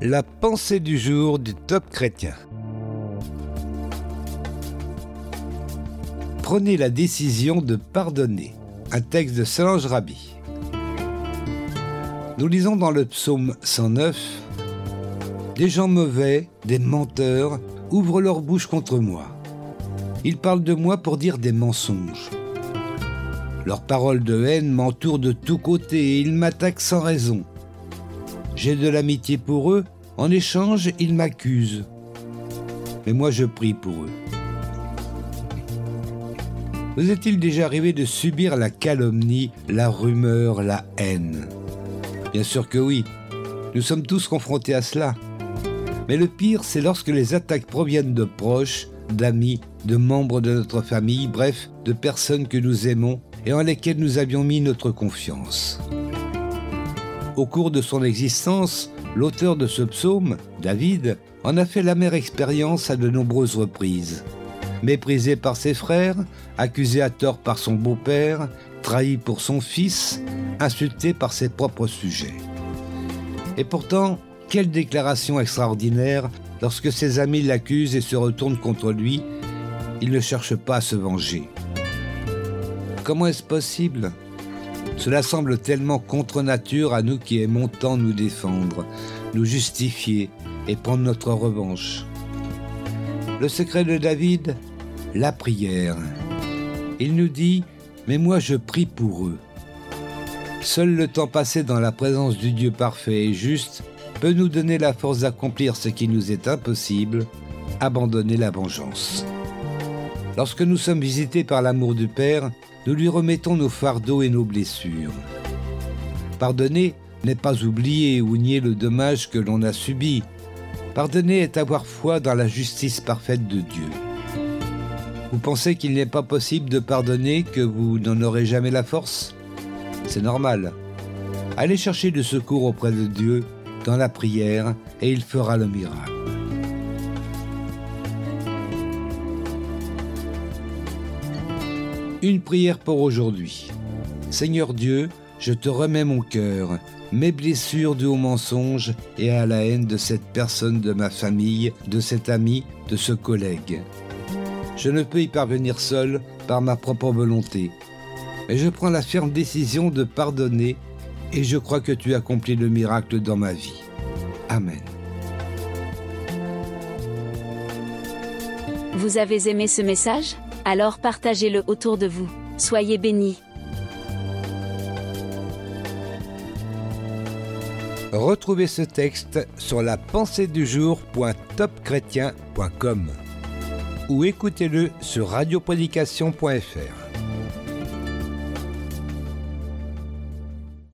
La pensée du jour du top chrétien. Prenez la décision de pardonner. Un texte de Solange Rabi. Nous lisons dans le psaume 109 Des gens mauvais, des menteurs, ouvrent leur bouche contre moi. Ils parlent de moi pour dire des mensonges. Leurs paroles de haine m'entourent de tous côtés et ils m'attaquent sans raison. J'ai de l'amitié pour eux, en échange, ils m'accusent. Mais moi, je prie pour eux. Vous est-il déjà arrivé de subir la calomnie, la rumeur, la haine? Bien sûr que oui. Nous sommes tous confrontés à cela. Mais le pire, c'est lorsque les attaques proviennent de proches, d'amis, de membres de notre famille, bref, de personnes que nous aimons et en lesquelles nous avions mis notre confiance. Au cours de son existence, l'auteur de ce psaume, David, en a fait l'amère expérience à de nombreuses reprises. Méprisé par ses frères, accusé à tort par son beau-père, trahi pour son fils, insulté par ses propres sujets. Et pourtant, quelle déclaration extraordinaire lorsque ses amis l'accusent et se retournent contre lui. Il ne cherche pas à se venger. Comment est-ce possible cela semble tellement contre nature à nous qui aimons tant nous défendre, nous justifier et prendre notre revanche. Le secret de David, la prière. Il nous dit, mais moi je prie pour eux. Seul le temps passé dans la présence du Dieu parfait et juste peut nous donner la force d'accomplir ce qui nous est impossible, abandonner la vengeance. Lorsque nous sommes visités par l'amour du Père, nous lui remettons nos fardeaux et nos blessures. Pardonner n'est pas oublier ou nier le dommage que l'on a subi. Pardonner est avoir foi dans la justice parfaite de Dieu. Vous pensez qu'il n'est pas possible de pardonner, que vous n'en aurez jamais la force? C'est normal. Allez chercher du secours auprès de Dieu dans la prière et il fera le miracle. Une prière pour aujourd'hui. Seigneur Dieu, je te remets mon cœur, mes blessures dues au mensonge et à la haine de cette personne de ma famille, de cet ami, de ce collègue. Je ne peux y parvenir seul par ma propre volonté, mais je prends la ferme décision de pardonner et je crois que tu accomplis le miracle dans ma vie. Amen. Vous avez aimé ce message? Alors partagez-le autour de vous. Soyez bénis. Retrouvez ce texte sur la ou écoutez-le sur radioprédication.fr.